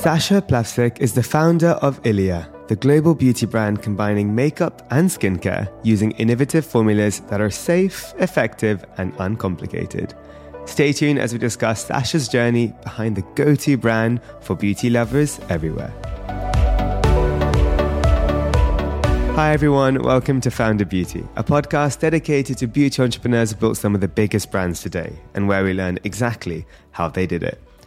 Sasha Plavsic is the founder of Ilia, the global beauty brand combining makeup and skincare using innovative formulas that are safe, effective, and uncomplicated. Stay tuned as we discuss Sasha's journey behind the go to brand for beauty lovers everywhere. Hi, everyone. Welcome to Founded Beauty, a podcast dedicated to beauty entrepreneurs who built some of the biggest brands today and where we learn exactly how they did it.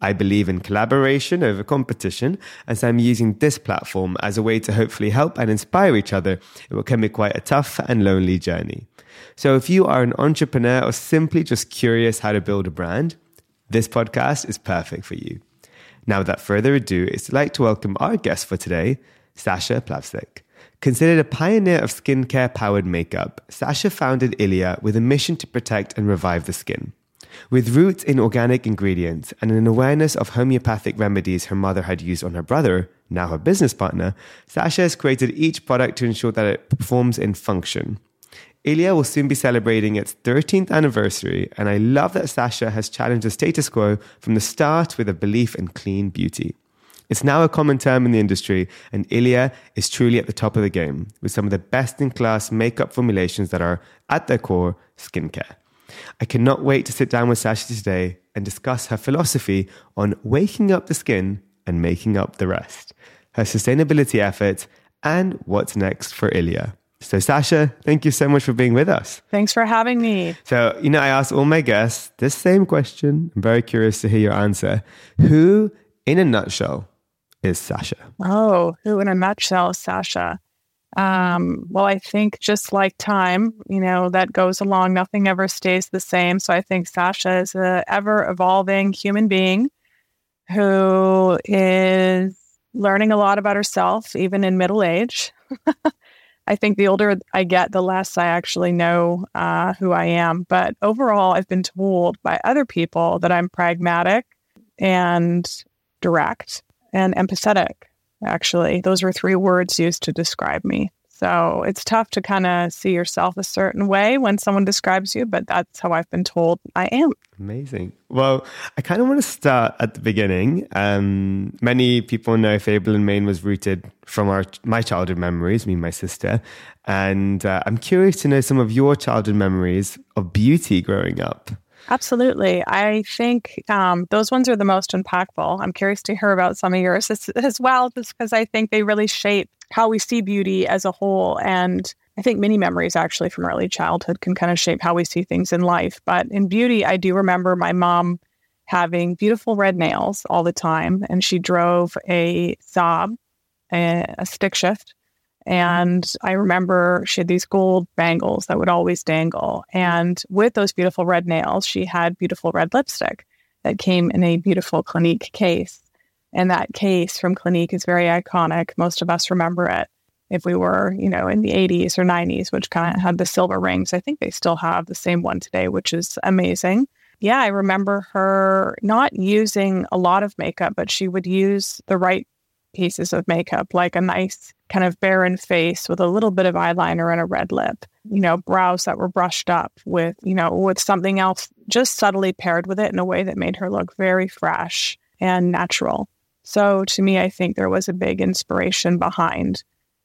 I believe in collaboration over competition, and so I'm using this platform as a way to hopefully help and inspire each other what can be quite a tough and lonely journey. So if you are an entrepreneur or simply just curious how to build a brand, this podcast is perfect for you. Now, without further ado, it's like to welcome our guest for today, Sasha Plavsic. Considered a pioneer of skincare powered makeup, Sasha founded Ilia with a mission to protect and revive the skin. With roots in organic ingredients and an awareness of homeopathic remedies her mother had used on her brother, now her business partner, Sasha has created each product to ensure that it performs in function. Ilia will soon be celebrating its 13th anniversary, and I love that Sasha has challenged the status quo from the start with a belief in clean beauty. It's now a common term in the industry, and Ilia is truly at the top of the game with some of the best in class makeup formulations that are, at their core, skincare. I cannot wait to sit down with Sasha today and discuss her philosophy on waking up the skin and making up the rest, her sustainability efforts, and what's next for Ilia. So, Sasha, thank you so much for being with us. Thanks for having me. So, you know, I ask all my guests this same question. I'm very curious to hear your answer. Who, in a nutshell, is Sasha? Oh, who in a nutshell Sasha? Um, well, I think just like time, you know, that goes along, nothing ever stays the same. So I think Sasha is a ever evolving human being who is learning a lot about herself, even in middle age. I think the older I get, the less I actually know uh, who I am. But overall, I've been told by other people that I'm pragmatic and direct and empathetic. Actually, those were three words used to describe me. So it's tough to kind of see yourself a certain way when someone describes you, but that's how I've been told I am. Amazing. Well, I kind of want to start at the beginning. Um, many people know Fable in Mane was rooted from our my childhood memories, me and my sister. And uh, I'm curious to know some of your childhood memories of beauty growing up. Absolutely. I think um, those ones are the most impactful. I'm curious to hear about some of yours as, as well, just because I think they really shape how we see beauty as a whole. And I think many memories actually from early childhood can kind of shape how we see things in life. But in beauty, I do remember my mom having beautiful red nails all the time, and she drove a Saab, a, a stick shift. And I remember she had these gold bangles that would always dangle. And with those beautiful red nails, she had beautiful red lipstick that came in a beautiful Clinique case. And that case from Clinique is very iconic. Most of us remember it. If we were, you know, in the 80s or 90s, which kind of had the silver rings, I think they still have the same one today, which is amazing. Yeah, I remember her not using a lot of makeup, but she would use the right pieces of makeup, like a nice kind of barren face with a little bit of eyeliner and a red lip, you know, brows that were brushed up with, you know, with something else just subtly paired with it in a way that made her look very fresh and natural. So to me, I think there was a big inspiration behind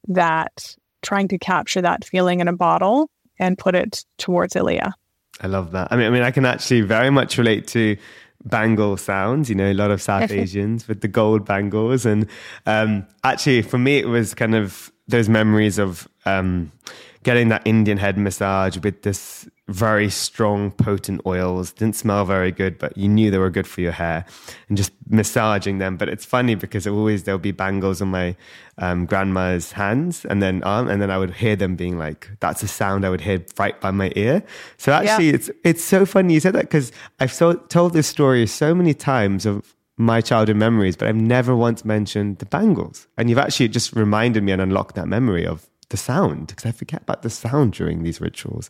that, trying to capture that feeling in a bottle and put it towards Ilia. I love that. I mean, I mean, I can actually very much relate to bangle sounds. You know, a lot of South Asians with the gold bangles, and um, actually, for me, it was kind of those memories of um, getting that Indian head massage with this very strong, potent oils. Didn't smell very good, but you knew they were good for your hair, and just massaging them. But it's funny because always there'll be bangles on my um, grandma's hands and then arm, and then I would hear them being like, "That's a sound I would hear right by my ear." So actually, yeah. it's it's so funny you said that because I've so, told this story so many times of my childhood memories, but I've never once mentioned the bangles. And you've actually just reminded me and unlocked that memory of the sound because I forget about the sound during these rituals.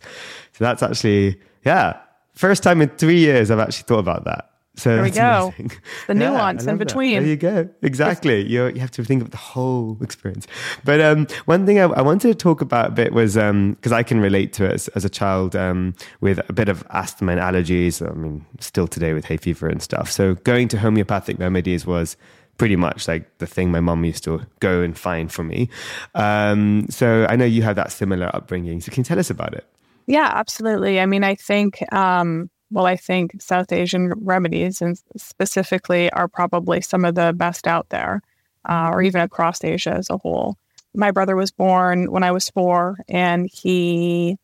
So that's actually, yeah, first time in three years I've actually thought about that. So there we go. Amazing. The nuance in between. That. There you go. Exactly. You you have to think of the whole experience. But um, one thing I, I, wanted to talk about a bit was because um, I can relate to it as, as a child um, with a bit of asthma and allergies. I mean, still today with hay fever and stuff. So going to homeopathic remedies was pretty much like the thing my mom used to go and find for me. Um, so I know you have that similar upbringing. So can you tell us about it? Yeah, absolutely. I mean, I think, um, well, I think South Asian remedies and specifically are probably some of the best out there, uh, or even across Asia as a whole. My brother was born when I was four, and he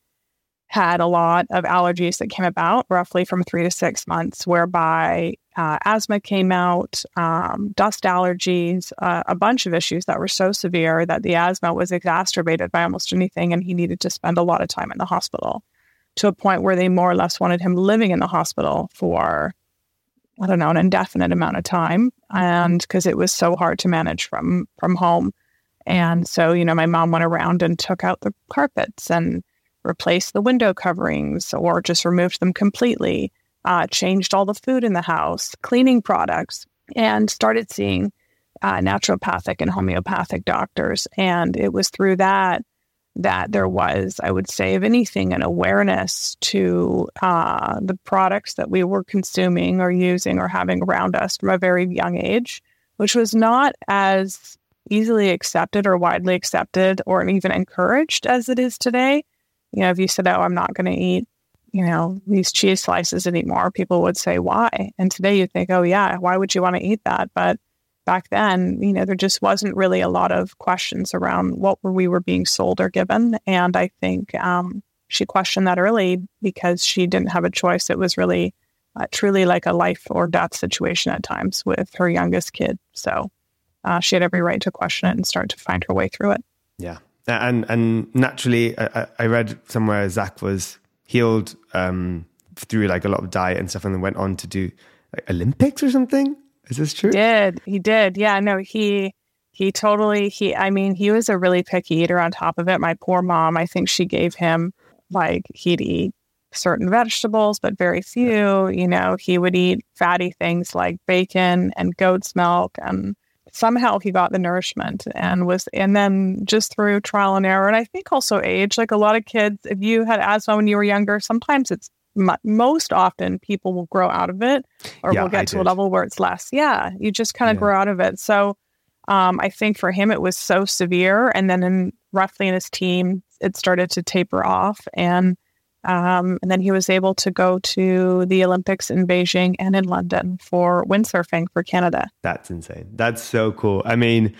had a lot of allergies that came about roughly from three to six months, whereby uh, asthma came out, um, dust allergies, uh, a bunch of issues that were so severe that the asthma was exacerbated by almost anything, and he needed to spend a lot of time in the hospital to a point where they more or less wanted him living in the hospital for, I don't know, an indefinite amount of time, and because it was so hard to manage from from home. And so, you know, my mom went around and took out the carpets and replaced the window coverings or just removed them completely, uh, changed all the food in the house, cleaning products, and started seeing uh, naturopathic and homeopathic doctors. And it was through that that there was, I would say, if anything, an awareness to uh, the products that we were consuming or using or having around us from a very young age, which was not as easily accepted or widely accepted or even encouraged as it is today. You know, if you said, "Oh, I'm not going to eat," you know, these cheese slices anymore, people would say, "Why?" And today you think, "Oh, yeah, why would you want to eat that?" But back then, you know, there just wasn't really a lot of questions around what we were being sold or given, and I think um, she questioned that early because she didn't have a choice. It was really, uh, truly like a life or death situation at times with her youngest kid. So uh, she had every right to question it and start to find her way through it. Yeah, and and naturally, I, I read somewhere Zac was healed um, through like a lot of diet and stuff, and then went on to do like Olympics or something. Is this true? He did he did? Yeah, no, he he totally he. I mean, he was a really picky eater. On top of it, my poor mom. I think she gave him like he'd eat certain vegetables, but very few. You know, he would eat fatty things like bacon and goat's milk and somehow he got the nourishment and was and then just through trial and error and i think also age like a lot of kids if you had asthma when you were younger sometimes it's most often people will grow out of it or yeah, will get I to did. a level where it's less yeah you just kind of yeah. grow out of it so um, i think for him it was so severe and then in roughly in his team it started to taper off and um, and then he was able to go to the Olympics in Beijing and in London for windsurfing for Canada. That's insane. That's so cool. I mean,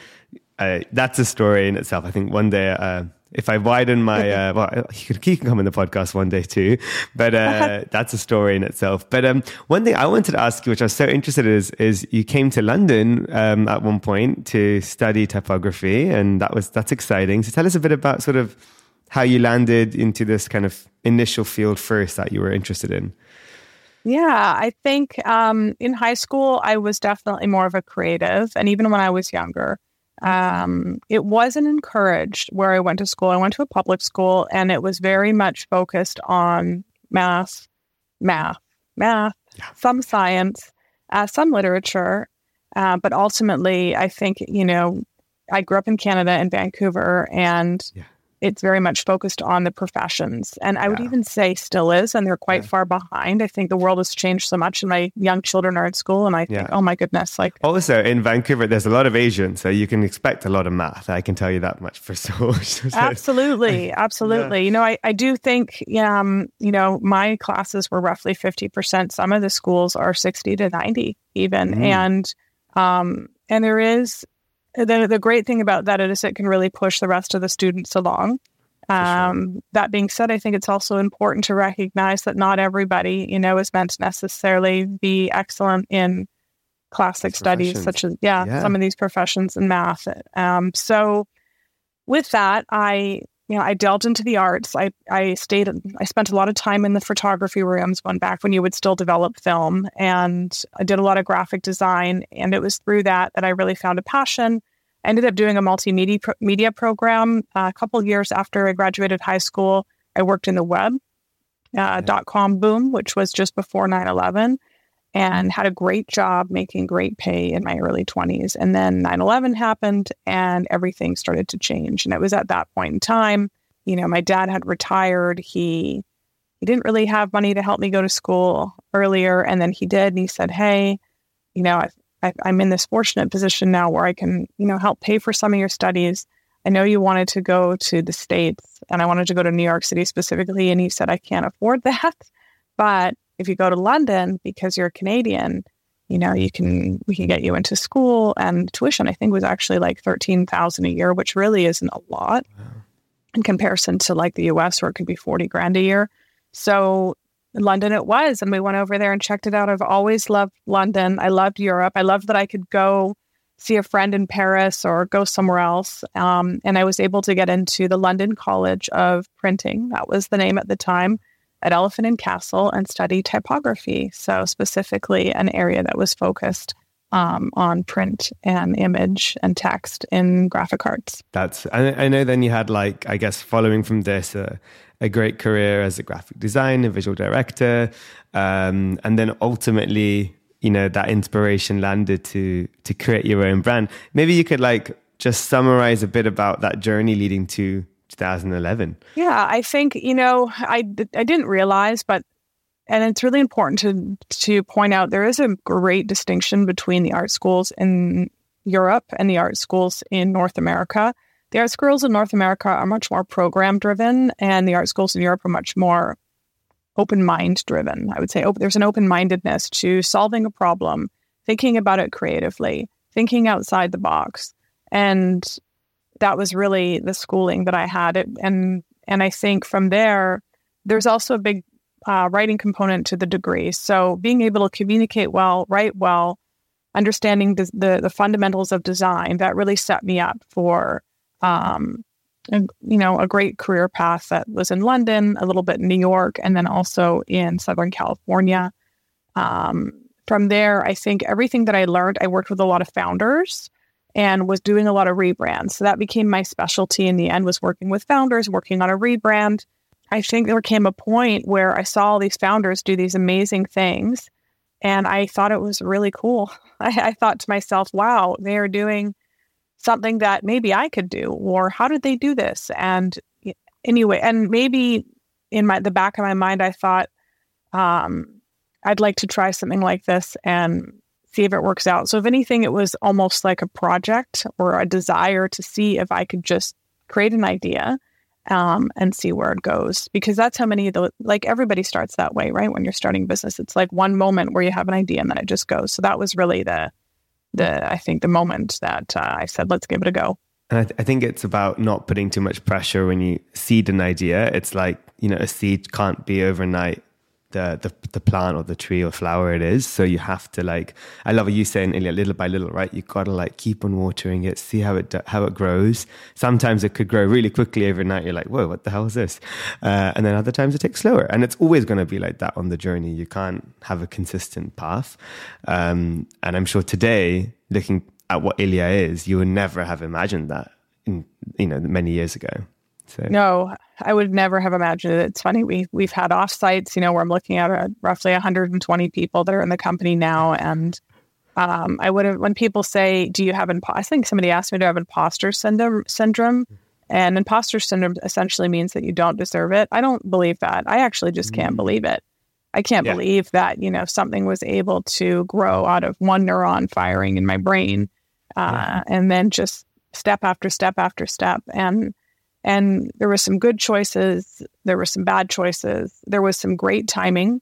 uh, that's a story in itself. I think one day, uh, if I widen my, uh, well, he can, he can come in the podcast one day too, but uh, that's a story in itself. But um, one thing I wanted to ask you, which I was so interested in, is, is you came to London um, at one point to study typography, and that was that's exciting. So tell us a bit about sort of how you landed into this kind of initial field first that you were interested in. Yeah, I think um, in high school, I was definitely more of a creative. And even when I was younger, um, it wasn't encouraged where I went to school. I went to a public school and it was very much focused on math, math, math, yeah. some science, uh, some literature. Uh, but ultimately, I think, you know, I grew up in Canada in Vancouver and yeah it's very much focused on the professions. And I yeah. would even say still is, and they're quite yeah. far behind. I think the world has changed so much, and my young children are at school, and I think, yeah. oh my goodness, like. Also, in Vancouver, there's a lot of Asian, so you can expect a lot of math. I can tell you that much for sure. absolutely. Absolutely. You know, I, I do think, um, you know, my classes were roughly 50%. Some of the schools are 60 to 90 even. Mm. And, um, and there is the, the great thing about that is it can really push the rest of the students along. Um, sure. That being said, I think it's also important to recognize that not everybody, you know, is meant to necessarily be excellent in classic studies, such as yeah, yeah, some of these professions in math. Um, so, with that, I you know I delved into the arts. I I stayed. I spent a lot of time in the photography rooms. One back when you would still develop film, and I did a lot of graphic design. And it was through that that I really found a passion ended up doing a multimedia pro- media program. Uh, a couple years after I graduated high school, I worked in the web uh, dot com boom, which was just before 9 11, and had a great job making great pay in my early 20s. And then 9 11 happened and everything started to change. And it was at that point in time, you know, my dad had retired. He he didn't really have money to help me go to school earlier. And then he did. And he said, Hey, you know, I, I'm in this fortunate position now where I can, you know, help pay for some of your studies. I know you wanted to go to the States and I wanted to go to New York City specifically. And he said, I can't afford that. But if you go to London because you're a Canadian, you know, you can, we can get you into school and tuition, I think was actually like 13,000 a year, which really isn't a lot wow. in comparison to like the US where it could be 40 grand a year. So London it was. And we went over there and checked it out. I've always loved London. I loved Europe. I loved that I could go see a friend in Paris or go somewhere else. Um, and I was able to get into the London College of Printing. That was the name at the time at Elephant and Castle and study typography. So, specifically, an area that was focused um, on print and image and text in graphic arts. That's, I, I know then you had, like, I guess, following from this, uh, a great career as a graphic designer, visual director, um, and then ultimately you know that inspiration landed to to create your own brand maybe you could like just summarize a bit about that journey leading to 2011 yeah i think you know i i didn't realize but and it's really important to to point out there is a great distinction between the art schools in Europe and the art schools in North America. The art schools in North America are much more program driven, and the art schools in Europe are much more open mind driven. I would say op- there's an open mindedness to solving a problem, thinking about it creatively, thinking outside the box. And that was really the schooling that I had. It, and and I think from there, there's also a big uh, writing component to the degree. So being able to communicate well, write well, understanding the, the, the fundamentals of design, that really set me up for um, a, you know, a great career path that was in London, a little bit in New York, and then also in Southern California. Um, from there, I think everything that I learned, I worked with a lot of founders and was doing a lot of rebrands. So that became my specialty in the end was working with founders, working on a rebrand. I think there came a point where I saw all these founders do these amazing things and I thought it was really cool. I, I thought to myself, wow, they are doing something that maybe I could do, or how did they do this? And anyway, and maybe in my the back of my mind, I thought um, I'd like to try something like this and see if it works out. So if anything, it was almost like a project or a desire to see if I could just create an idea um, and see where it goes. Because that's how many of the like everybody starts that way, right? When you're starting business, it's like one moment where you have an idea and then it just goes. So that was really the the I think the moment that uh, I said, let's give it a go. And I, th- I, think it's about not putting too much pressure when you seed an idea. It's like you know a seed can't be overnight the, the the plant or the tree or flower it is. So you have to like I love what you saying Ilya, little by little, right? You got to like keep on watering it, see how it how it grows. Sometimes it could grow really quickly overnight. You're like, whoa, what the hell is this? Uh, and then other times it takes slower, and it's always going to be like that on the journey. You can't have a consistent path. Um, and I'm sure today, looking at what Ilia is, you would never have imagined that in you know many years ago. So. No, I would never have imagined it. It's funny we we've had offsites, you know, where I'm looking at uh, roughly 120 people that are in the company now, and um, I would have when people say, "Do you have imposter?" I think somebody asked me, "Do I have imposter syndrome?" Syndrome, and imposter syndrome essentially means that you don't deserve it. I don't believe that. I actually just can't mm. believe it. I can't yeah. believe that you know something was able to grow out of one neuron firing in my brain, uh, yeah. and then just step after step after step and and there were some good choices. There were some bad choices. There was some great timing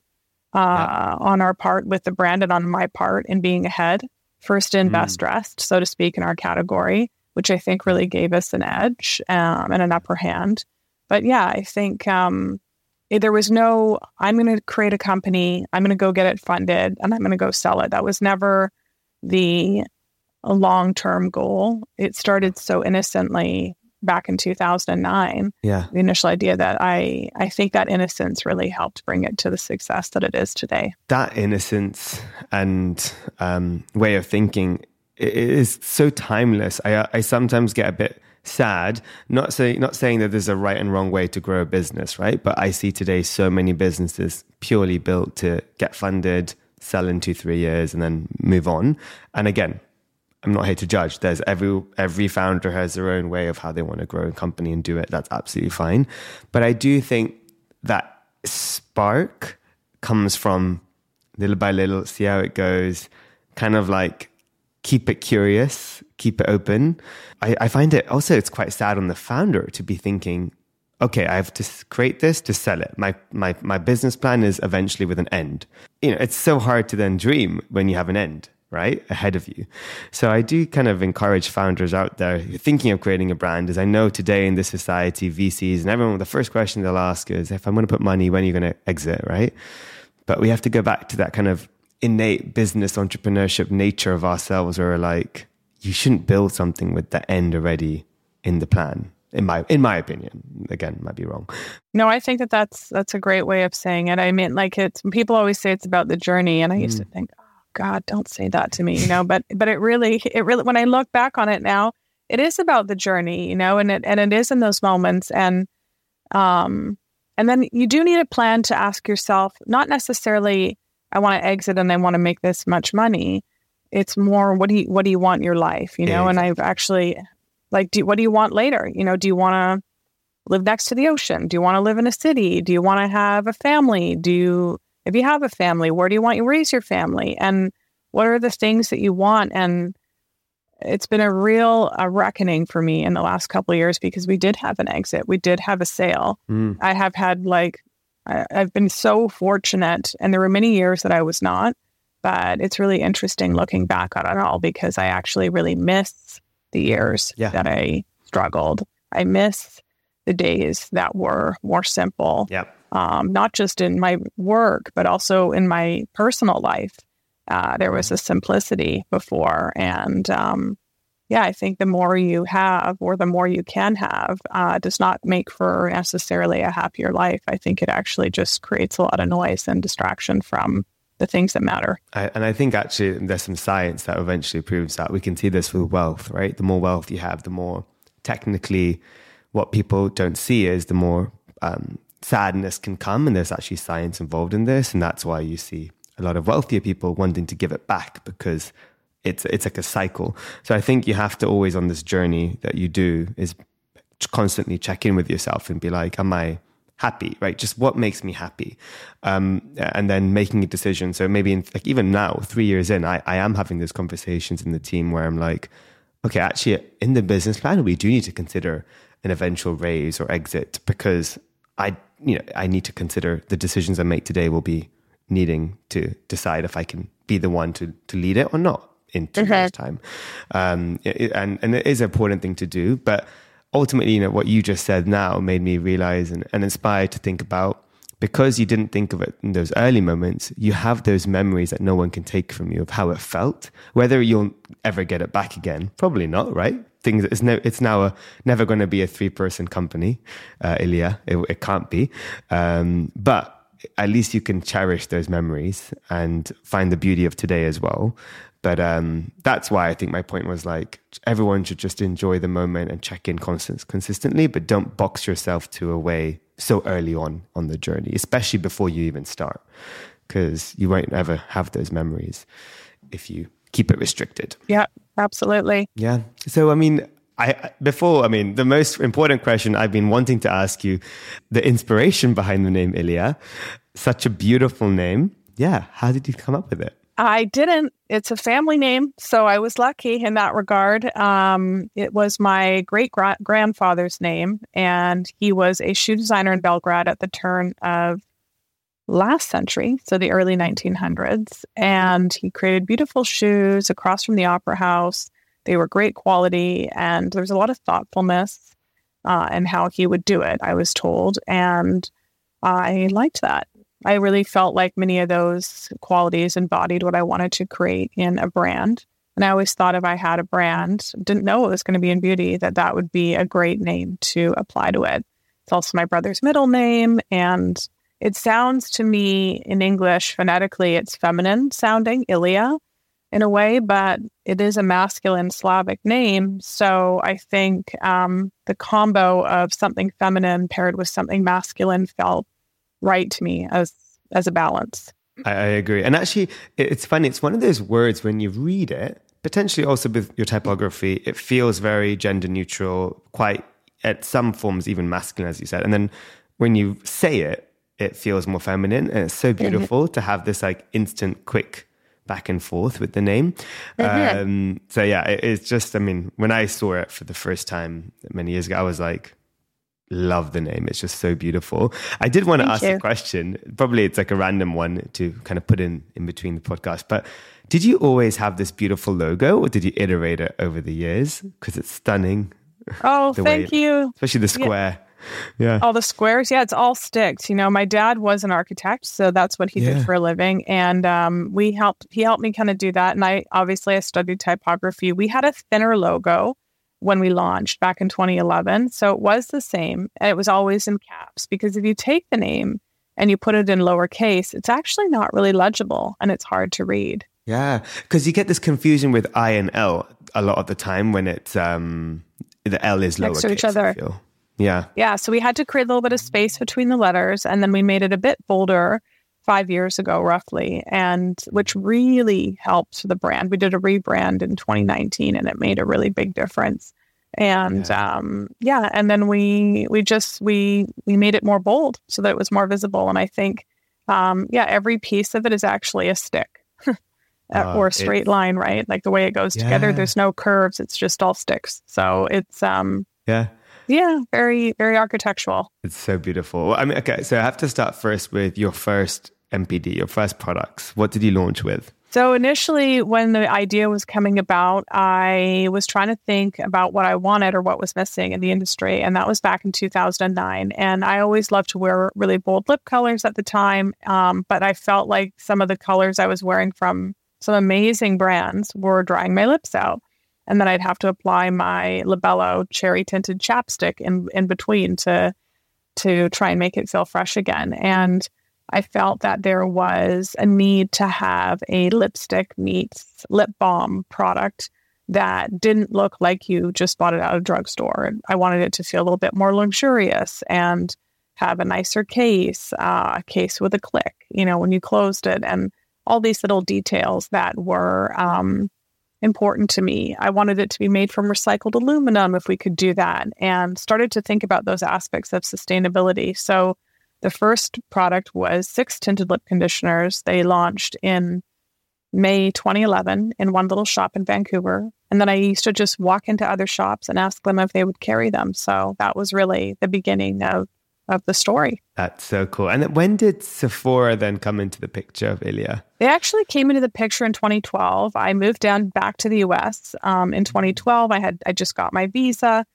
uh, yeah. on our part with the brand and on my part in being ahead, first in mm. best dressed, so to speak, in our category, which I think really gave us an edge um, and an upper hand. But yeah, I think um, there was no, I'm going to create a company, I'm going to go get it funded, and I'm going to go sell it. That was never the long term goal. It started so innocently back in 2009 yeah the initial idea that i i think that innocence really helped bring it to the success that it is today that innocence and um, way of thinking is so timeless. I I sometimes get a bit sad. Not saying not saying that there's a right and wrong way to grow a business, right? But I see today so many businesses purely built to get funded, sell in two three years, and then move on. And again, I'm not here to judge. There's every every founder has their own way of how they want to grow a company and do it. That's absolutely fine. But I do think that spark comes from little by little, see how it goes, kind of like keep it curious, keep it open. I, I find it also it's quite sad on the founder to be thinking, okay, I have to create this to sell it. My my my business plan is eventually with an end. You know, it's so hard to then dream when you have an end right ahead of you. So i do kind of encourage founders out there thinking of creating a brand as i know today in this society vcs and everyone the first question they'll ask is if i'm going to put money when are you going to exit? Right? But we have to go back to that kind of innate business entrepreneurship nature of ourselves where we're like you shouldn't build something with the end already in the plan in my in my opinion. Again might be wrong. No i think that that's that's a great way of saying it. I mean like it's people always say it's about the journey and i used mm. to think God, don't say that to me, you know, but but it really it really when I look back on it now, it is about the journey, you know, and it and it is in those moments and um and then you do need a plan to ask yourself, not necessarily I want to exit and I want to make this much money. It's more what do you what do you want in your life, you know? And I've actually like do what do you want later? You know, do you want to live next to the ocean? Do you want to live in a city? Do you want to have a family? Do you if you have a family, where do you want to raise your family? And what are the things that you want? And it's been a real a reckoning for me in the last couple of years because we did have an exit. We did have a sale. Mm. I have had like, I, I've been so fortunate. And there were many years that I was not. But it's really interesting looking back on it all because I actually really miss the years yeah. that I struggled. I miss the days that were more simple. Yep um, not just in my work, but also in my personal life. Uh, there was a simplicity before. And um, yeah, I think the more you have or the more you can have uh, does not make for necessarily a happier life. I think it actually just creates a lot of noise and distraction from the things that matter. I, and I think actually there's some science that eventually proves that. We can see this with wealth, right? The more wealth you have, the more technically what people don't see is the more um, sadness can come, and there's actually science involved in this, and that's why you see a lot of wealthier people wanting to give it back because it's it's like a cycle. So I think you have to always on this journey that you do is constantly check in with yourself and be like, am I happy? Right? Just what makes me happy, um, and then making a decision. So maybe in, like even now, three years in, I, I am having those conversations in the team where I'm like, okay, actually, in the business plan, we do need to consider an eventual raise or exit because I you know, I need to consider the decisions I make today will be needing to decide if I can be the one to to lead it or not in 2 mm-hmm. years' time. Um, it, and and it is an important thing to do, but ultimately, you know, what you just said now made me realize and, and inspired to think about because you didn't think of it in those early moments, you have those memories that no one can take from you of how it felt. Whether you'll ever get it back again, probably not, right? Things. It's, no, it's now a, never going to be a three person company, uh, Ilia. It, it can't be. Um, but at least you can cherish those memories and find the beauty of today as well. But um, that's why I think my point was like everyone should just enjoy the moment and check in constant, consistently, but don't box yourself to a way so early on on the journey, especially before you even start, because you won't ever have those memories if you keep it restricted. Yeah, absolutely. Yeah. So, I mean, I before, I mean, the most important question I've been wanting to ask you, the inspiration behind the name Ilia, such a beautiful name. Yeah. How did you come up with it? I didn't. It's a family name, so I was lucky in that regard. Um, it was my great grandfather's name, and he was a shoe designer in Belgrade at the turn of last century, so the early 1900s. And he created beautiful shoes across from the Opera House. They were great quality, and there was a lot of thoughtfulness uh, in how he would do it, I was told. And I liked that. I really felt like many of those qualities embodied what I wanted to create in a brand. And I always thought if I had a brand, didn't know it was going to be in beauty, that that would be a great name to apply to it. It's also my brother's middle name. And it sounds to me in English phonetically, it's feminine sounding, Ilia. in a way, but it is a masculine Slavic name. So I think um, the combo of something feminine paired with something masculine felt right to me as as a balance. I, I agree, and actually, it's funny. It's one of those words when you read it, potentially also with your typography, it feels very gender neutral, quite at some forms even masculine, as you said, and then when you say it, it feels more feminine, and it's so mm-hmm. beautiful mm-hmm. to have this like instant, quick back and forth with the name. Mm-hmm. Um, so yeah, it, it's just, I mean, when I saw it for the first time many years ago, I was like, love the name. It's just so beautiful. I did want to ask you. a question. Probably it's like a random one to kind of put in in between the podcast. But did you always have this beautiful logo, or did you iterate it over the years? Because it's stunning. Oh, thank it, you. Especially the square. Yeah yeah. All the squares. Yeah, it's all sticks. You know, my dad was an architect, so that's what he yeah. did for a living. And um, we helped, he helped me kind of do that. And I obviously I studied typography. We had a thinner logo when we launched back in 2011. So it was the same. And it was always in caps because if you take the name and you put it in lowercase, it's actually not really legible and it's hard to read. Yeah, because you get this confusion with I and L a lot of the time when it's um, the L is lowercase. Next to each other. Yeah. Yeah. So we had to create a little bit of space between the letters and then we made it a bit bolder five years ago, roughly, and which really helped the brand. We did a rebrand in 2019 and it made a really big difference. And yeah. um yeah, and then we we just we we made it more bold so that it was more visible. And I think um yeah, every piece of it is actually a stick. uh, or a straight line, right? Like the way it goes yeah. together. There's no curves, it's just all sticks. So it's um yeah yeah, very, very architectural. It's so beautiful. Well, I mean, okay, so I have to start first with your first NPD, your first products. What did you launch with? So initially, when the idea was coming about, I was trying to think about what I wanted or what was missing in the industry, and that was back in 2009. And I always loved to wear really bold lip colors at the time, um, but I felt like some of the colors I was wearing from some amazing brands were drying my lips out and then I'd have to apply my Labello cherry tinted chapstick in in between to to try and make it feel fresh again. And I felt that there was a need to have a lipstick meets lip balm product that didn't look like you just bought it out of a drugstore. I wanted it to feel a little bit more luxurious and have a nicer case, uh, a case with a click, you know, when you closed it, and all these little details that were um, important to me. I wanted it to be made from recycled aluminum if we could do that, and started to think about those aspects of sustainability. So, the first product was six tinted lip conditioners. They launched in May 2011 in one little shop in Vancouver. And then I used to just walk into other shops and ask them if they would carry them. So that was really the beginning of of the story. That's so cool. And when did Sephora then come into the picture of Ilia? They actually came into the picture in 2012. I moved down back to the US um, in 2012. I had I just got my visa.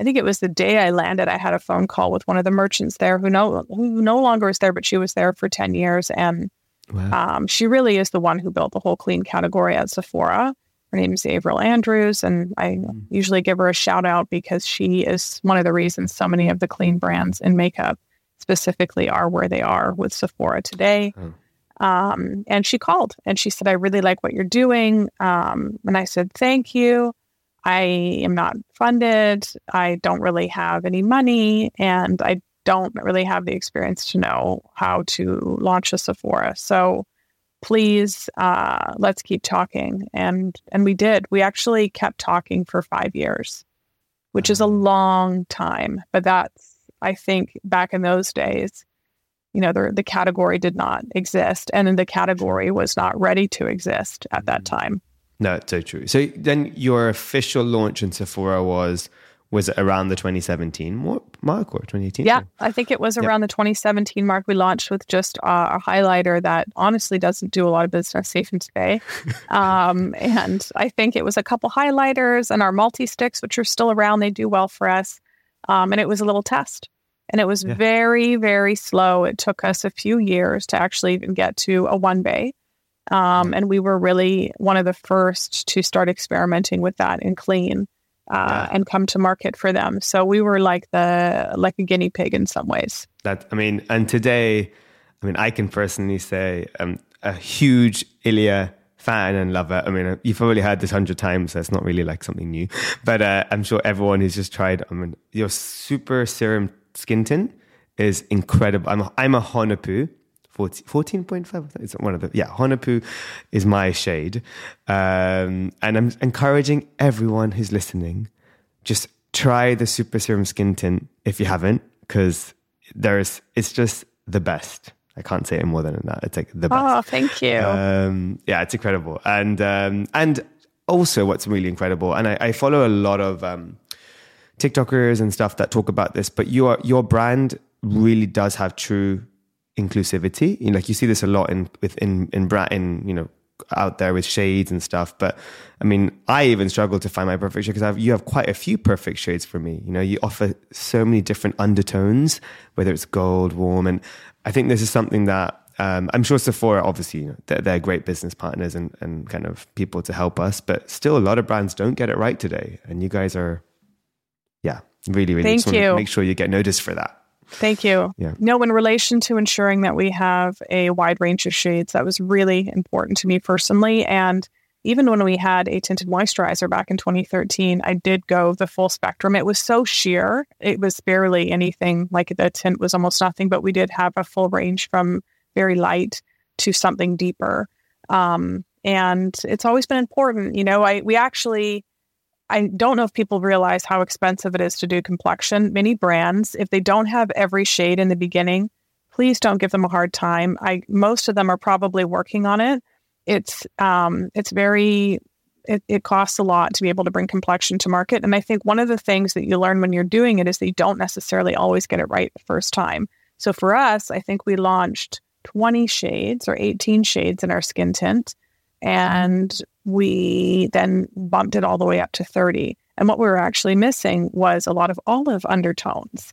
I think it was the day I landed. I had a phone call with one of the merchants there who no who no longer is there, but she was there for 10 years, and wow. um, she really is the one who built the whole clean category at Sephora. Her name is Avril Andrews, and I mm. usually give her a shout out because she is one of the reasons so many of the clean brands in makeup specifically are where they are with Sephora today. Oh. Um, and she called and she said, I really like what you're doing. Um, and I said, Thank you. I am not funded. I don't really have any money, and I don't really have the experience to know how to launch a Sephora. So please uh, let's keep talking. And and we did. We actually kept talking for five years which is a long time. But that's i think back in those days you know the, the category did not exist and the category was not ready to exist at that mm-hmm. time. No it's so true. So then your official launch in sephora was was around the 2017 mark or 2018? Yeah, I think it was around the 2017 mark. We launched with just uh, a highlighter that honestly doesn't do a lot of business safe and today. um, and I think it was a couple highlighters and our multi sticks, which are still around. They do well for us. Um, and it was a little test. And it was yeah. very, very slow. It took us a few years to actually even get to a one bay. Um, and we were really one of the first to start experimenting with that in clean uh, yeah. and come to market for them. So we were like the like a guinea pig in some ways. That I mean, and today, I mean, I can personally say I'm a huge Ilia fan and lover. I mean, you've probably heard this hundred times, so it's not really like something new. But uh, I'm sure everyone who's just tried. I mean, your super serum skin tint is incredible. I'm a, I'm a Honopu. 14.5 it's one of the yeah Honopu is my shade um, and i'm encouraging everyone who's listening just try the super serum skin tint if you haven't because there's it's just the best I can't say it more than that. It's like the best. Oh, thank you. Um, yeah, it's incredible. And um, and also, what's really incredible, and I, I follow a lot of um, TikTokers and stuff that talk about this, but your your brand really does have true inclusivity. You know, like you see this a lot in within in in you know out there with shades and stuff. But I mean, I even struggle to find my perfect shade because you have quite a few perfect shades for me. You know, you offer so many different undertones, whether it's gold, warm, and I think this is something that um, I'm sure Sephora, obviously, you know, they're, they're, great business partners and, and kind of people to help us, but still, a lot of brands don't get it right today. And you guys are, yeah, really, really Thank you. make sure you get noticed for that. Thank you. Yeah. No, in relation to ensuring that we have a wide range of shades, that was really important to me personally. And even when we had a tinted moisturizer back in 2013, I did go the full spectrum. It was so sheer, it was barely anything like the tint was almost nothing, but we did have a full range from very light to something deeper. Um, and it's always been important. You know, I we actually I don't know if people realize how expensive it is to do complexion. Many brands, if they don't have every shade in the beginning, please don't give them a hard time. I most of them are probably working on it it's um, it's very it, it costs a lot to be able to bring complexion to market. And I think one of the things that you learn when you're doing it is that you don't necessarily always get it right the first time. So for us, I think we launched 20 shades or 18 shades in our skin tint. And we then bumped it all the way up to 30. And what we were actually missing was a lot of olive undertones.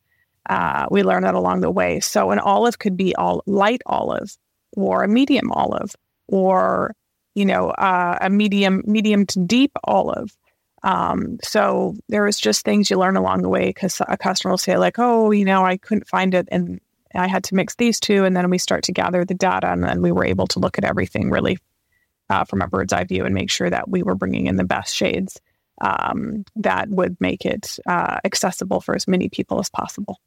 Uh, we learned that along the way. So an olive could be all light olive or a medium olive or you know uh, a medium medium to deep olive um, so there was just things you learn along the way because a customer will say like oh you know i couldn't find it and i had to mix these two and then we start to gather the data and then we were able to look at everything really uh, from a bird's eye view and make sure that we were bringing in the best shades um, that would make it uh, accessible for as many people as possible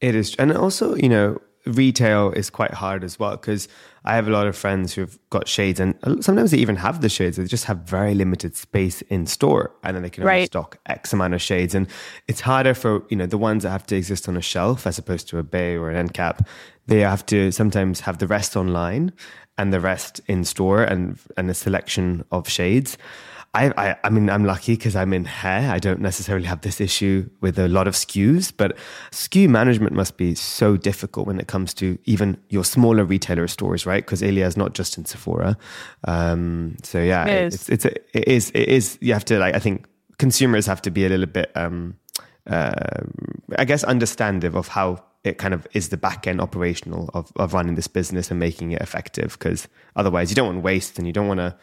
it is and also you know retail is quite hard as well because I have a lot of friends who've got shades, and sometimes they even have the shades. They just have very limited space in store, and then they can only right. stock X amount of shades. And it's harder for you know the ones that have to exist on a shelf as opposed to a bay or an end cap. They have to sometimes have the rest online and the rest in store, and and a selection of shades. I, I, I mean, I'm lucky because I'm in hair. I don't necessarily have this issue with a lot of SKUs, but SKU management must be so difficult when it comes to even your smaller retailer stores, right? Because Ilia is not just in Sephora. Um, so yeah, it is. It's, it's a, it is, it is, you have to like, I think consumers have to be a little bit, um, uh, I guess, understanding of how it kind of is the back end operational of, of running this business and making it effective. Because otherwise, you don't want waste and you don't want to,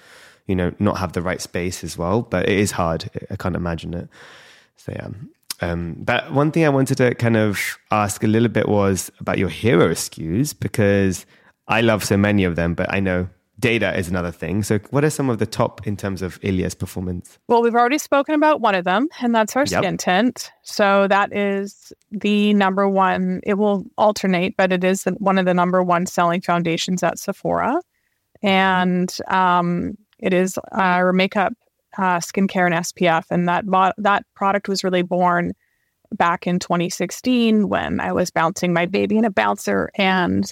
you know, not have the right space as well. But it is hard. I can't imagine it. So yeah. Um, but one thing I wanted to kind of ask a little bit was about your hero SKUs because I love so many of them, but I know data is another thing. So, what are some of the top in terms of Ilia's performance? Well, we've already spoken about one of them, and that's our yep. skin tint. So, that is the number one. It will alternate, but it is one of the number one selling foundations at Sephora. And um, it is our makeup, uh, skincare, and SPF, and that that product was really born back in 2016 when I was bouncing my baby in a bouncer, and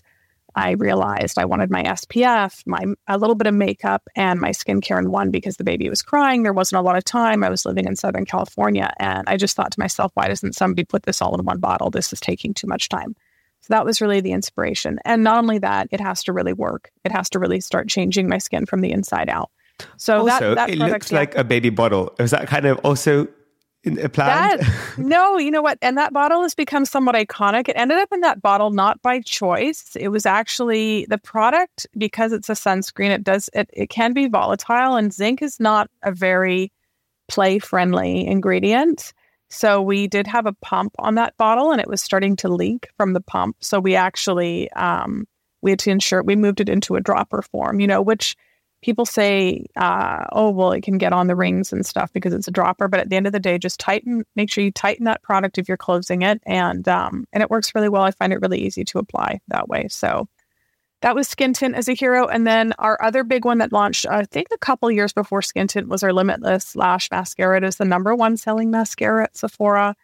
I realized I wanted my SPF, my a little bit of makeup, and my skincare in one because the baby was crying. There wasn't a lot of time. I was living in Southern California, and I just thought to myself, why doesn't somebody put this all in one bottle? This is taking too much time. So that was really the inspiration. And not only that, it has to really work. It has to really start changing my skin from the inside out. So also, that, that it product, looks yeah. like a baby bottle. Is that kind of also a plan? no, you know what? And that bottle has become somewhat iconic. It ended up in that bottle not by choice. It was actually the product because it's a sunscreen. It does it. It can be volatile, and zinc is not a very play friendly ingredient. So we did have a pump on that bottle, and it was starting to leak from the pump. So we actually um, we had to ensure we moved it into a dropper form. You know, which people say, uh, oh, well, it can get on the rings and stuff because it's a dropper. But at the end of the day, just tighten, make sure you tighten that product if you're closing it. And, um, and it works really well. I find it really easy to apply that way. So that was Skin Tint as a hero. And then our other big one that launched, I think a couple years before Skin Tint was our Limitless Lash Mascara. It is the number one selling mascara at Sephora.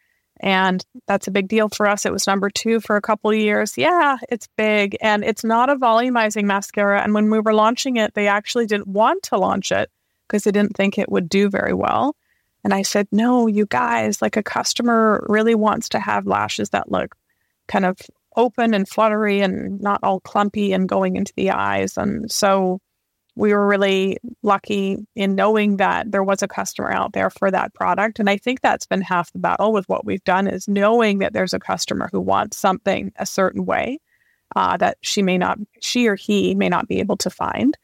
And that's a big deal for us. It was number two for a couple of years. Yeah, it's big. And it's not a volumizing mascara. And when we were launching it, they actually didn't want to launch it because they didn't think it would do very well. And I said, no, you guys, like a customer really wants to have lashes that look kind of open and fluttery and not all clumpy and going into the eyes. And so we were really lucky in knowing that there was a customer out there for that product. And i think that's been half the battle with what we've done is knowing that there's a customer who wants something a certain way uh, that she may not she or he may not be able to find.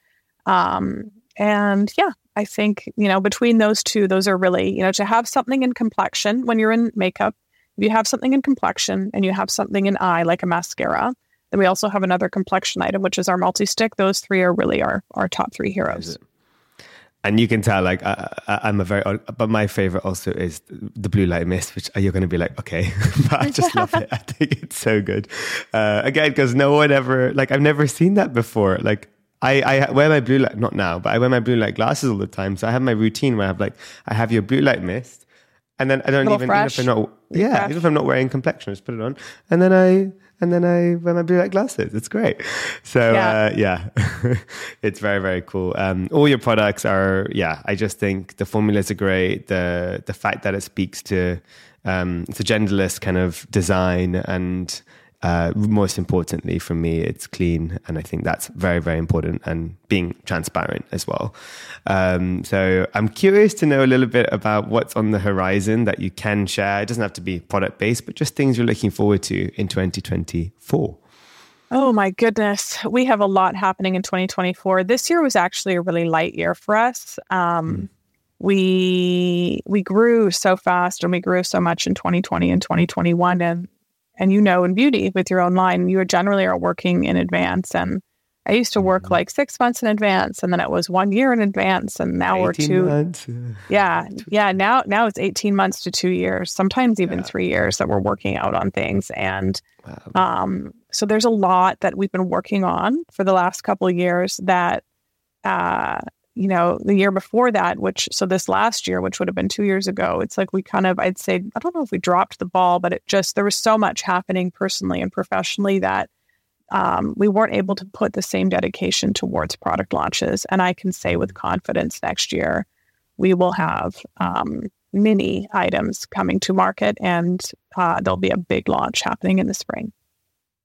Um, and yeah i think you know between those two those are really you know to have something in complexion when you're in makeup if you have something in complexion and you have something in eye like a mascara then we also have another complexion item, which is our multi stick. Those three are really our, our top three heroes. And you can tell, like, I, am a very, but my favorite also is the blue light mist, which you're going to be like, okay, but I just love it. I think it's so good. Uh, again, because no one ever, like, I've never seen that before. Like, I, I wear my blue light, not now, but I wear my blue light glasses all the time. So I have my routine where I have like, I have your blue light mist, and then I don't even, even if I'm not, yeah, fresh. even if I'm not wearing complexion, I just put it on, and then I and then I wear my blue light glasses. It's great. So yeah, uh, yeah. it's very very cool. Um, all your products are yeah. I just think the formulas are great. The the fact that it speaks to um, it's a genderless kind of design and uh, most importantly for me, it's clean, and I think that's very, very important, and being transparent as well. Um, so I'm curious to know a little bit about what's on the horizon that you can share. It doesn't have to be product based, but just things you're looking forward to in 2024. Oh my goodness, we have a lot happening in 2024. This year was actually a really light year for us. Um, mm. We we grew so fast and we grew so much in 2020 and 2021, and and you know in beauty with your own line you generally are working in advance and i used to work mm-hmm. like six months in advance and then it was one year in advance and now we're two months. yeah yeah now now it's 18 months to two years sometimes even yeah. three years that we're working out on things and wow. um, so there's a lot that we've been working on for the last couple of years that uh, you know, the year before that, which so this last year, which would have been two years ago, it's like we kind of, I'd say, I don't know if we dropped the ball, but it just, there was so much happening personally and professionally that um, we weren't able to put the same dedication towards product launches. And I can say with confidence next year, we will have um, many items coming to market and uh, there'll be a big launch happening in the spring.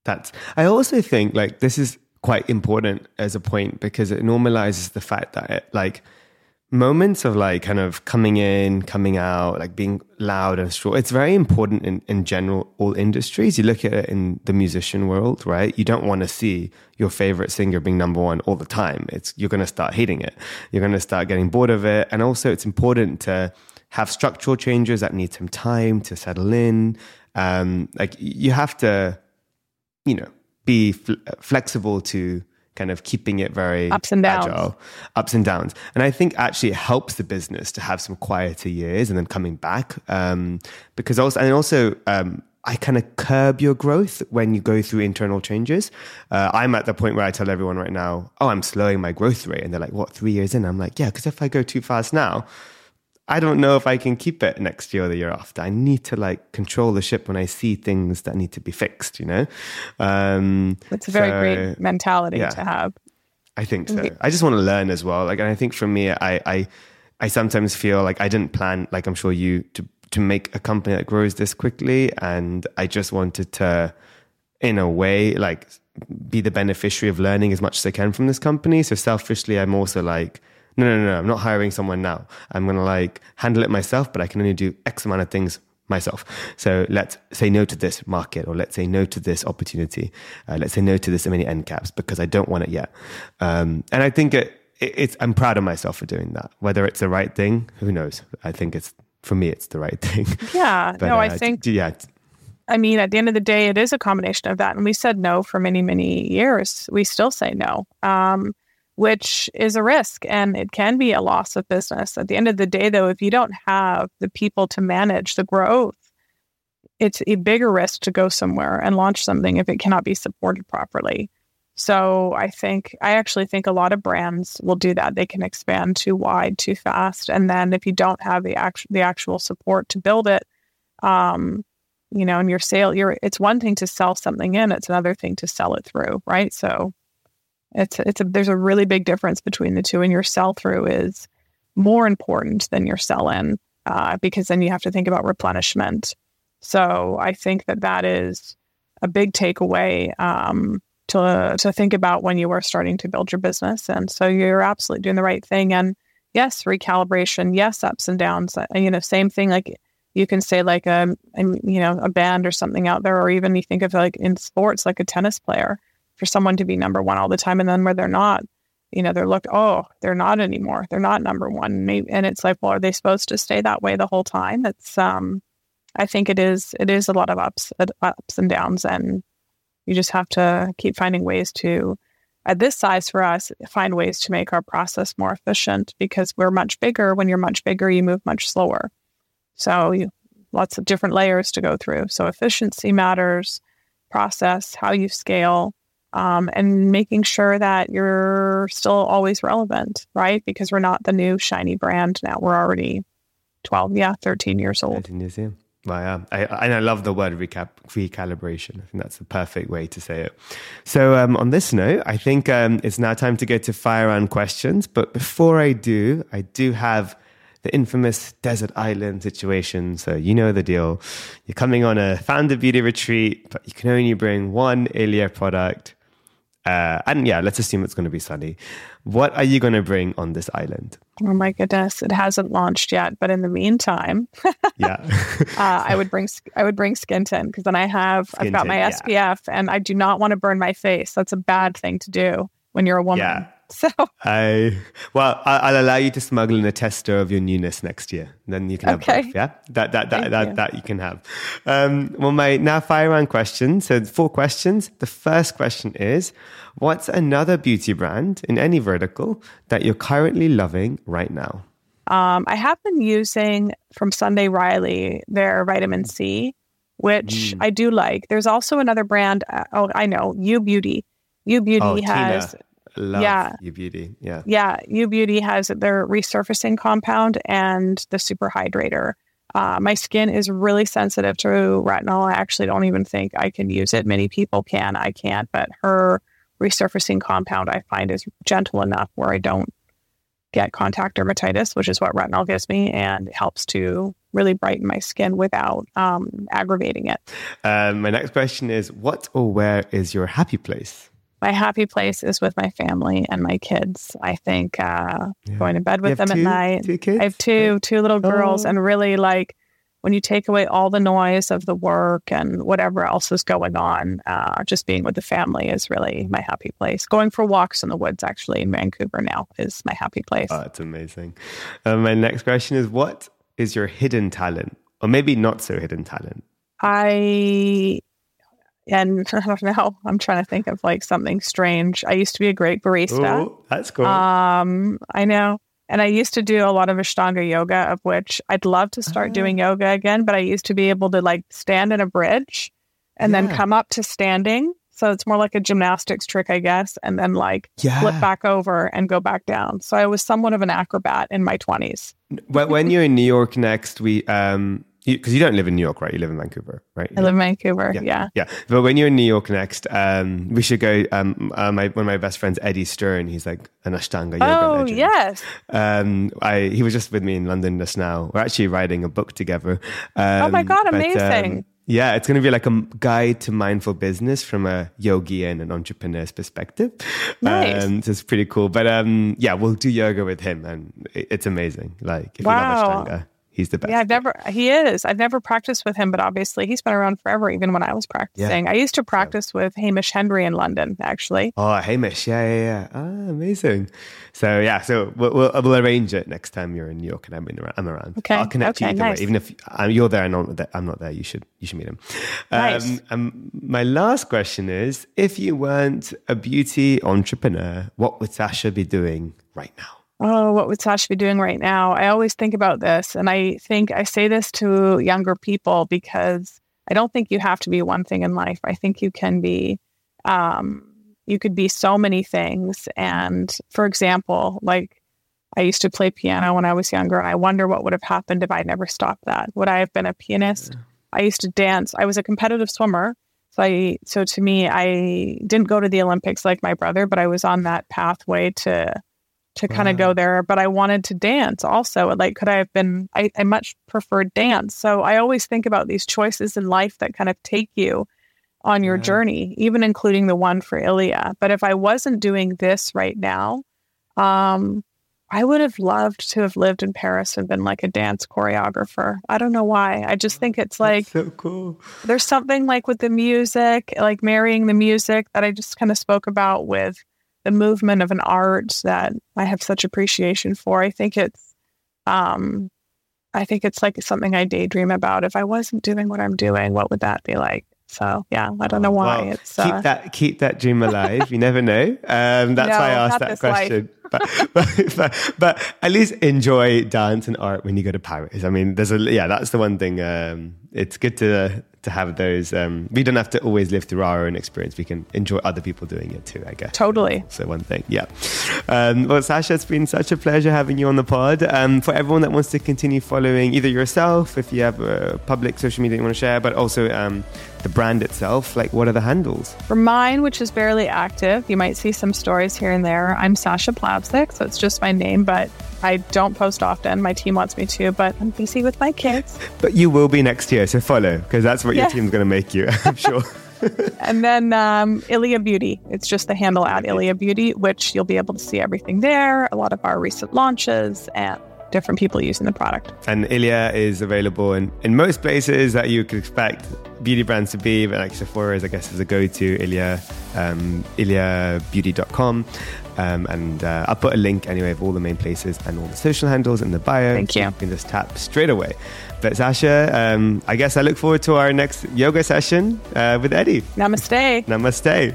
That's, I also think like this is quite important as a point because it normalizes the fact that it, like moments of like kind of coming in, coming out, like being loud and strong. It's very important in, in general, all industries. You look at it in the musician world, right? You don't want to see your favorite singer being number one all the time. It's, you're going to start hating it. You're going to start getting bored of it. And also it's important to have structural changes that need some time to settle in. Um, like you have to, you know, be fl- flexible to kind of keeping it very ups and downs. agile, ups and downs. And I think actually it helps the business to have some quieter years and then coming back. Um, because also, and also, um, I kind of curb your growth when you go through internal changes. Uh, I'm at the point where I tell everyone right now, oh, I'm slowing my growth rate. And they're like, what, three years in? I'm like, yeah, because if I go too fast now, I don't know if I can keep it next year or the year after. I need to like control the ship when I see things that need to be fixed, you know? Um, That's a very so, great mentality yeah, to have. I think so. I just want to learn as well. Like, and I think for me, I, I, I sometimes feel like I didn't plan, like I'm sure you, to, to make a company that grows this quickly. And I just wanted to, in a way, like be the beneficiary of learning as much as I can from this company. So selfishly, I'm also like, no, no, no, I'm not hiring someone now. I'm going to like handle it myself, but I can only do X amount of things myself. So let's say no to this market or let's say no to this opportunity. Uh, let's say no to this many end caps because I don't want it yet. Um, and I think it, it, it's, I'm proud of myself for doing that. Whether it's the right thing, who knows? I think it's, for me, it's the right thing. Yeah. but, no, uh, I think, yeah. I mean, at the end of the day, it is a combination of that. And we said no for many, many years. We still say no. Um, which is a risk and it can be a loss of business. At the end of the day, though, if you don't have the people to manage the growth, it's a bigger risk to go somewhere and launch something if it cannot be supported properly. So I think I actually think a lot of brands will do that. They can expand too wide, too fast, and then if you don't have the actual the actual support to build it, um, you know, and your sale, you're it's one thing to sell something in, it's another thing to sell it through, right? So it's it's a there's a really big difference between the two, and your sell through is more important than your sell in uh, because then you have to think about replenishment. So I think that that is a big takeaway um, to to think about when you are starting to build your business. And so you're absolutely doing the right thing. And yes, recalibration. Yes, ups and downs. Uh, you know, same thing. Like you can say like a, a you know a band or something out there, or even you think of like in sports, like a tennis player for someone to be number one all the time. And then where they're not you know they're look oh they're not anymore. They're not number one. And it's like well are they supposed to stay that way the whole time? It's um i think it is it is a lot of ups ups and downs. And you just have to keep finding ways to at this size for us find ways to make our process more efficient because we're much bigger. When you're much bigger you move much slower. So you, lots of different layers to go through. So efficiency matters process how you scale um, and making sure that you're still always relevant, right? Because we're not the new shiny brand now. We're already 12, yeah, 13 years old. 13 years, yeah. Well, I, and I love the word recap, recalibration. I think that's the perfect way to say it. So, um, on this note, I think um, it's now time to go to fire round questions. But before I do, I do have the infamous desert island situation. So you know the deal. You're coming on a Founded Beauty retreat, but you can only bring one Ilia product. Uh, and yeah, let's assume it's going to be sunny. What are you going to bring on this island? Oh my goodness, it hasn't launched yet, but in the meantime, yeah, uh, I would bring I would bring skin tint because then I have skin I've got my SPF yeah. and I do not want to burn my face. That's a bad thing to do when you're a woman. Yeah. So I well, I'll allow you to smuggle in a tester of your newness next year. Then you can have okay. both. Yeah, that that that that, you. that you can have. Um, well, my now fire round question. So four questions. The first question is, what's another beauty brand in any vertical that you're currently loving right now? Um, I have been using from Sunday Riley their vitamin C, which mm. I do like. There's also another brand. Uh, oh, I know, U Beauty. U Beauty oh, has. Tina Love yeah. U Beauty. Yeah. Yeah. U Beauty has their resurfacing compound and the super hydrator. Uh, my skin is really sensitive to retinol. I actually don't even think I can use it. Many people can. I can't. But her resurfacing compound I find is gentle enough where I don't get contact dermatitis, which is what retinol gives me, and it helps to really brighten my skin without um, aggravating it. Um, my next question is What or where is your happy place? My happy place is with my family and my kids. I think uh, yeah. going to bed with them two, at night. Two kids? I have two two little girls, oh. and really like when you take away all the noise of the work and whatever else is going on, uh, just being with the family is really my happy place. Going for walks in the woods, actually, in Vancouver now, is my happy place. Oh, that's amazing. Um, my next question is What is your hidden talent? Or maybe not so hidden talent? I and I don't know. I'm trying to think of like something strange. I used to be a great barista. Ooh, that's cool. Um, I know. And I used to do a lot of Ashtanga yoga, of which I'd love to start uh, doing yoga again. But I used to be able to like stand in a bridge and yeah. then come up to standing. So it's more like a gymnastics trick, I guess, and then like yeah. flip back over and go back down. So I was somewhat of an acrobat in my 20s. when you're in New York next, we um, because you, you, don't live in New York, right? You live in Vancouver, right? I live in Vancouver. Yeah, yeah. yeah. But when you're in New York next, um, we should go. Um, uh, my one of my best friends, Eddie Stern, he's like an Ashtanga yoga oh, legend. yes. Um, I he was just with me in London just now. We're actually writing a book together. oh my god, um, amazing! But, yeah, it's going to be like a guide to mindful business from a yogi and an entrepreneur's perspective. Nice. Um, so it's pretty cool. But um, yeah, we'll do yoga with him, and it's amazing. Like if wow. you love Ashtanga. He's the best. Yeah, I've never. He is. I've never practiced with him, but obviously he's been around forever. Even when I was practicing, I used to practice with Hamish Hendry in London. Actually, Oh, Hamish. Yeah, yeah, yeah. Ah, amazing. So, yeah, so we'll, we'll, we'll arrange it next time you're in New York and I'm, in, I'm around. Okay, I'll connect you okay, either way. Even if um, you're there and I'm not there, I'm not there, you should, you should meet him. Nice. Um, my last question is if you weren't a beauty entrepreneur, what would Sasha be doing right now? Oh, what would Sasha be doing right now? I always think about this, and I think I say this to younger people because I don't think you have to be one thing in life. I think you can be. Um, you could be so many things. And for example, like I used to play piano when I was younger, and I wonder what would have happened if I never stopped that. Would I have been a pianist? I used to dance. I was a competitive swimmer. So I so to me, I didn't go to the Olympics like my brother, but I was on that pathway to to kind of Wow. go there. But I wanted to dance also. Like could I have been I, I much preferred dance. So I always think about these choices in life that kind of take you on your Yeah. journey, even including the one for Ilia. But if I wasn't doing this right now, um, I would have loved to have lived in Paris and been like a dance choreographer. I don't know why. I just think it's like so cool. there's something like with the music, like marrying the music that I just kind of spoke about with the movement of an art that I have such appreciation for. I think it's um I think it's like something I daydream about. If I wasn't doing what I'm doing, what would that be like? So yeah, I don't know why. Well, it's keep uh, that keep that dream alive. You never know. Um, that's No, why I asked that question. But, but, but but at least enjoy dance and art when you go to Paris. I mean, there's a yeah, that's the one thing. Um, it's good to to have those. Um, we don't have to always live through our own experience. We can enjoy other people doing it too. I guess. totally. So one thing, yeah. Um, well, Sasha, it's been such a pleasure having you on the pod. Um, for everyone that wants to continue following either yourself, if you have a public social media you want to share, but also um, the brand itself, like what are the handles? For mine, which is barely active, you might see some stories here and there. I'm Sasha Plavsic, so it's just my name, but I don't post often. My team wants me to, but I'm busy with my kids. But you will be next year, so follow because that's what your team's going to make you. I'm sure. And then um, Ilia Beauty. It's just the handle at Ilia Beauty, which you'll be able to see everything there. A lot of our recent launches and different people using the product. And Ilia is available in, in most places that you could expect beauty brands to be, but like Sephora is, I guess, is a go-to. Ilia, um, IliaBeauty.com. Um, and uh, I'll put a link anyway of all the main places and all the social handles in the bio. Thank so you. You can just tap straight away. But Sasha, um, I guess I look forward to our next yoga session uh, with Eddie. Namaste. Namaste.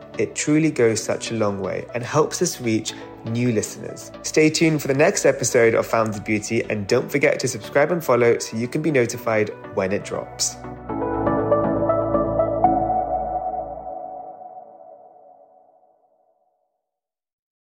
It truly goes such a long way and helps us reach new listeners. Stay tuned for the next episode of Founded Beauty and don't forget to subscribe and follow so you can be notified when it drops.